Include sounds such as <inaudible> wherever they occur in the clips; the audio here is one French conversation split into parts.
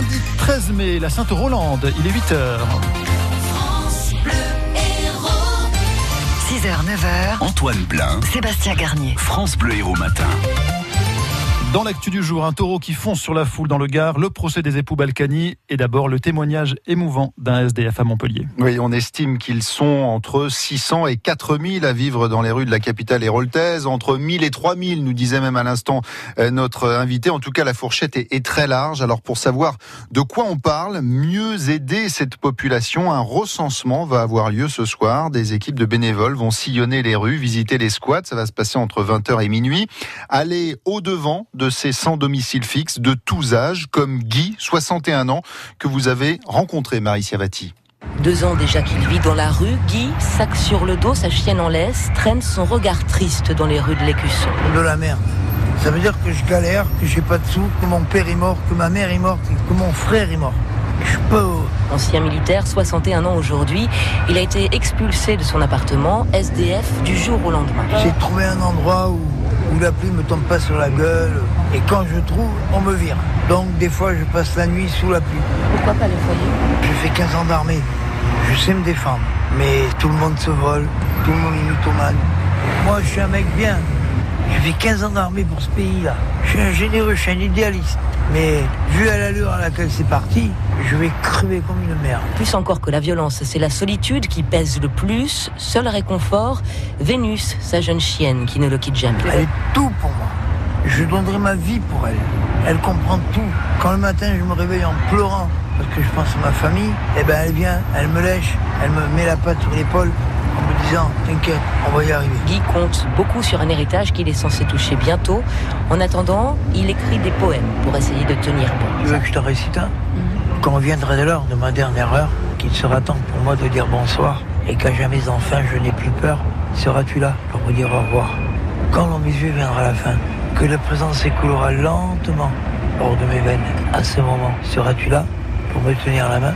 lundi 13 mai, la Sainte-Rolande, il est 8h. 6h, 9h, Antoine Blin, Sébastien Garnier. France Bleu Héros Matin. Dans l'actu du jour, un taureau qui fonce sur la foule dans le Gard, le procès des époux Balkany et d'abord le témoignage émouvant d'un SDF à Montpellier. Oui, on estime qu'ils sont entre 600 et 4000 à vivre dans les rues de la capitale héroltaise, entre 1000 et 3000, nous disait même à l'instant euh, notre invité. En tout cas, la fourchette est, est, très large. Alors pour savoir de quoi on parle, mieux aider cette population, un recensement va avoir lieu ce soir. Des équipes de bénévoles vont sillonner les rues, visiter les squats. Ça va se passer entre 20h et minuit. Aller au-devant de ces sans domicile fixe de tous âges, comme Guy, 61 ans, que vous avez rencontré, Marie Siavati. Deux ans déjà qu'il vit dans la rue, Guy, sac sur le dos, sa chienne en laisse, traîne son regard triste dans les rues de l'Écusson. De la merde. Ça veut dire que je galère, que j'ai pas de sous, que mon père est mort, que ma mère est morte, que mon frère est mort. Je suis pauvre. Ancien militaire, 61 ans aujourd'hui, il a été expulsé de son appartement, SDF, du jour au lendemain. J'ai trouvé un endroit où, où la pluie me tombe pas sur la gueule. Et quand je trouve, on me vire. Donc des fois, je passe la nuit sous la pluie. Pourquoi pas le foyer Je fais 15 ans d'armée. Je sais me défendre. Mais tout le monde se vole, tout le monde est mythomane. Moi, je suis un mec bien. J'ai fait 15 ans d'armée pour ce pays-là. Je suis un généreux, je suis un idéaliste. Mais vu à l'allure à laquelle c'est parti, je vais crever comme une merde. Plus encore que la violence, c'est la solitude qui pèse le plus. Seul réconfort, Vénus, sa jeune chienne qui ne le quitte jamais. Elle est tout pour moi. Je donnerai ma vie pour elle. Elle comprend tout. Quand le matin je me réveille en pleurant parce que je pense à ma famille, eh ben elle vient, elle me lèche, elle me met la patte sur l'épaule en me disant T'inquiète, on va y arriver. Guy compte beaucoup sur un héritage qu'il est censé toucher bientôt. En attendant, il écrit des poèmes pour essayer de tenir bon. Tu veux que je te récite un? Quand viendra l'heure de ma dernière heure, qu'il sera temps pour moi de dire bonsoir, et qu'à jamais enfin je n'ai plus peur, seras-tu là pour me dire au revoir? Quand dans mes yeux viendra la fin, que le présent s'écoulera lentement hors de mes veines, à ce moment, seras-tu là? Pour me tenir la main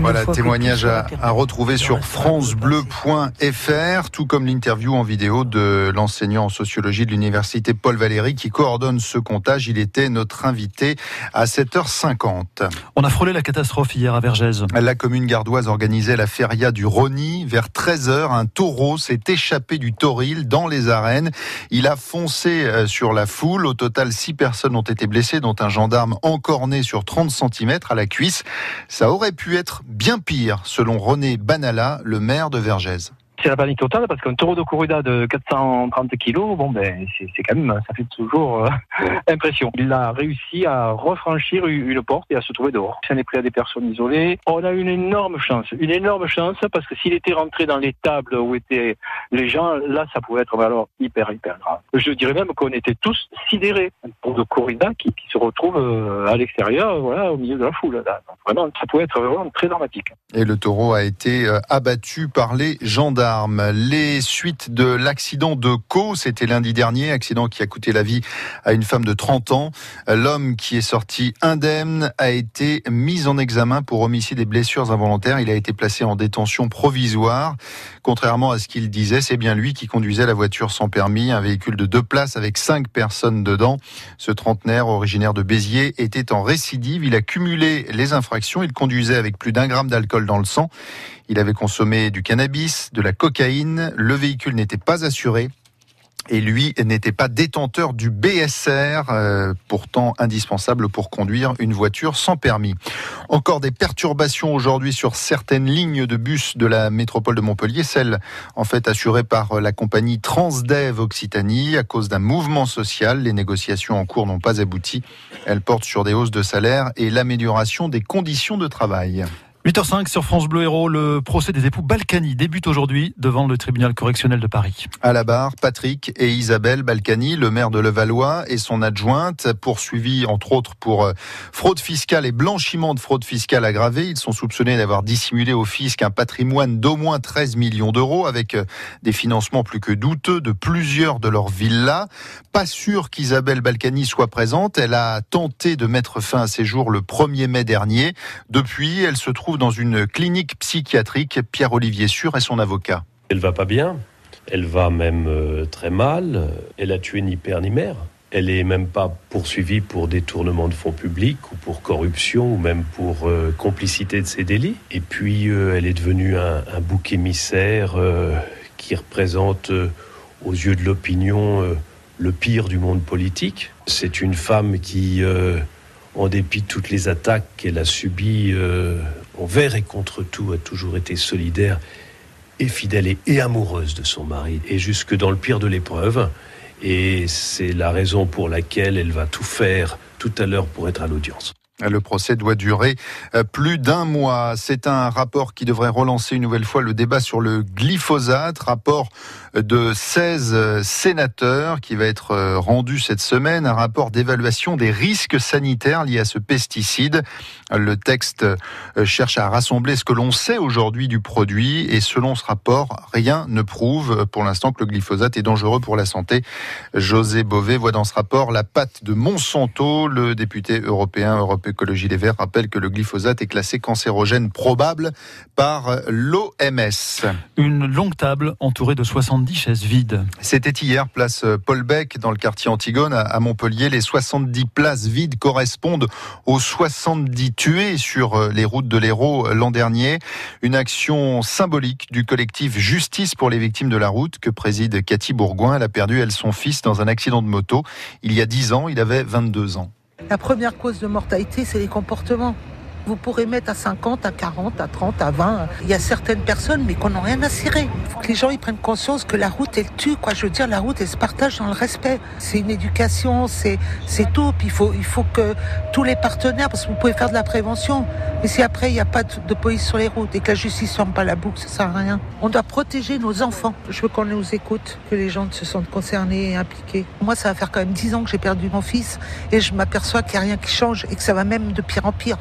voilà, témoignage à, à, retrouver sur francebleu.fr, tout comme l'interview en vidéo de l'enseignant en sociologie de l'université Paul Valéry qui coordonne ce comptage. Il était notre invité à 7h50. On a frôlé la catastrophe hier à Vergès. La commune gardoise organisait la feria du Rony. Vers 13h, un taureau s'est échappé du toril dans les arènes. Il a foncé sur la foule. Au total, six personnes ont été blessées, dont un gendarme encorné sur 30 cm à la cuisse. Ça aurait pu être bien pire, selon René Banala, le maire de Vergès. C'est la panique totale parce qu'un taureau de corrida de 430 kilos, bon ben c'est quand même, ça fait toujours euh, <laughs> impression. Il a réussi à refranchir une porte et à se trouver dehors. Ça n'est pris à des personnes isolées. On a une énorme chance, une énorme chance parce que s'il était rentré dans les tables où étaient les gens, là ça pouvait être alors hyper hyper grave. Je dirais même qu'on était tous sidérés. Un taureau de corrida qui, se retrouve euh, à l'extérieur, voilà, au milieu de la foule. Donc, vraiment, ça pouvait être vraiment très dramatique. Et le taureau a été euh, abattu par les gendarmes. Les suites de l'accident de Caux, c'était lundi dernier, accident qui a coûté la vie à une femme de 30 ans. L'homme qui est sorti indemne a été mis en examen pour homicide et blessures involontaires. Il a été placé en détention provisoire. Contrairement à ce qu'il disait, c'est bien lui qui conduisait la voiture sans permis, un véhicule de deux places avec cinq personnes dedans. Ce trentenaire, originaire de Béziers, était en récidive. Il a cumulé les infractions. Il conduisait avec plus d'un gramme d'alcool dans le sang. Il avait consommé du cannabis, de la cocaïne. Le véhicule n'était pas assuré. Et lui n'était pas détenteur du BSR, euh, pourtant indispensable pour conduire une voiture sans permis. Encore des perturbations aujourd'hui sur certaines lignes de bus de la métropole de Montpellier, celles en fait assurées par la compagnie Transdev Occitanie à cause d'un mouvement social. Les négociations en cours n'ont pas abouti. Elles portent sur des hausses de salaire et l'amélioration des conditions de travail. 8h05 sur France Bleu Héros, le procès des époux Balkany débute aujourd'hui devant le tribunal correctionnel de Paris. À la barre, Patrick et Isabelle Balkany, le maire de Levallois et son adjointe, poursuivis entre autres pour fraude fiscale et blanchiment de fraude fiscale aggravée. Ils sont soupçonnés d'avoir dissimulé au fisc un patrimoine d'au moins 13 millions d'euros avec des financements plus que douteux de plusieurs de leurs villas. Pas sûr qu'Isabelle Balkany soit présente. Elle a tenté de mettre fin à ses jours le 1er mai dernier. Depuis, elle se trouve dans une clinique psychiatrique. Pierre-Olivier Sûr est son avocat. Elle va pas bien. Elle va même euh, très mal. Elle a tué ni père ni mère. Elle est même pas poursuivie pour détournement de fonds publics ou pour corruption ou même pour euh, complicité de ces délits. Et puis euh, elle est devenue un, un bouc émissaire qui représente aux yeux de l'opinion le pire du monde politique. C'est une femme qui, en dépit de toutes les attaques qu'elle a subies euh, envers et contre tout, a toujours été solidaire et fidèle et, et amoureuse de son mari, et jusque dans le pire de l'épreuve. Et c'est la raison pour laquelle elle va tout faire tout à l'heure pour être à l'audience. Le procès doit durer euh, plus d'un mois. C'est un rapport qui devrait relancer une nouvelle fois le débat sur le glyphosate, rapport de 16 sénateurs qui va être euh, rendu cette semaine, un rapport d'évaluation des risques sanitaires liés à ce pesticide. Le texte euh, cherche à rassembler ce que l'on sait aujourd'hui du produit et selon ce rapport, rien ne prouve pour l'instant que le glyphosate est dangereux pour la santé. José Bové voit dans ce rapport la patte de Monsanto. Le député européen Europe Écologie Les Verts rappelle que le glyphosate est classé cancérogène probable par l'OMS. Une longue table entourée de 70 chaises vides. C'était hier, place Paul Bec, dans le quartier Antigone, à Montpellier. Les 70 places vides correspondent aux 70 tués sur les routes de l'Hérault l'an dernier. Une action symbolique du collectif Justice pour les victimes de la route que préside Cathy Bourgoin. Elle a perdu, elle, son fils dans un accident de moto. Il y a 10 ans, il avait 22 ans. La première cause de mortalité, c'est les comportements. Vous pourrez mettre à 50, à 40, à 30, à 20. Il y a certaines personnes, mais qu'on n'a rien à cirer. Il faut que les gens ils prennent conscience que la route, elle tue. Quoi. Je veux dire, la route, elle se partage dans le respect. C'est une éducation, c'est, tout. Puis il faut, il faut que tous les partenaires, parce que vous pouvez faire de la prévention, mais si après il n'y a pas de, de, police sur les routes et que la justice ne ferme pas la boucle, ça sert à rien. On doit protéger nos enfants. Je veux qu'on nous écoute, que les gens se sentent concernés et impliqués. Moi, ça va faire quand même 10 ans que j'ai perdu mon fils et je m'aperçois qu'il n'y a rien qui change et que ça va même de pire en pire.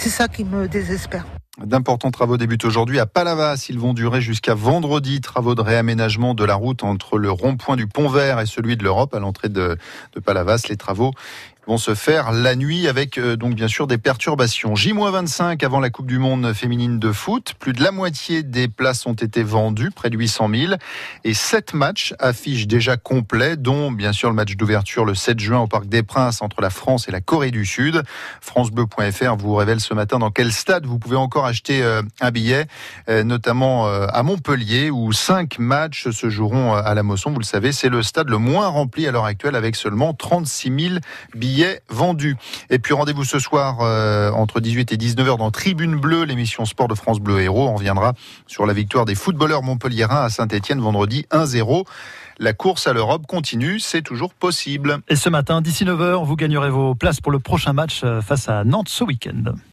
C'est ça qui me désespère. D'importants travaux débutent aujourd'hui à Palavas. Ils vont durer jusqu'à vendredi. Travaux de réaménagement de la route entre le rond-point du Pont Vert et celui de l'Europe à l'entrée de, de Palavas. Les travaux vont se faire la nuit avec euh, donc bien sûr des perturbations. J-25 avant la Coupe du Monde féminine de foot. Plus de la moitié des places ont été vendues, près de 800 000. Et sept matchs affichent déjà complets, dont bien sûr le match d'ouverture le 7 juin au Parc des Princes entre la France et la Corée du Sud. FranceBleu.fr vous révèle ce matin dans quel stade vous pouvez encore acheter euh, un billet, euh, notamment à Montpellier où cinq matchs se joueront à la Mosson. Vous le savez, c'est le stade le moins rempli à l'heure actuelle avec seulement 36 000 billets vendus. Et puis rendez-vous ce soir euh, entre 18 et 19h dans Tribune Bleue, l'émission sport de France Bleu Héros. On reviendra sur la victoire des footballeurs montpelliérains à Saint-Etienne vendredi 1-0. La course à l'Europe continue, c'est toujours possible. Et ce matin, d'ici 9h, vous gagnerez vos places pour le prochain match face à Nantes ce week-end.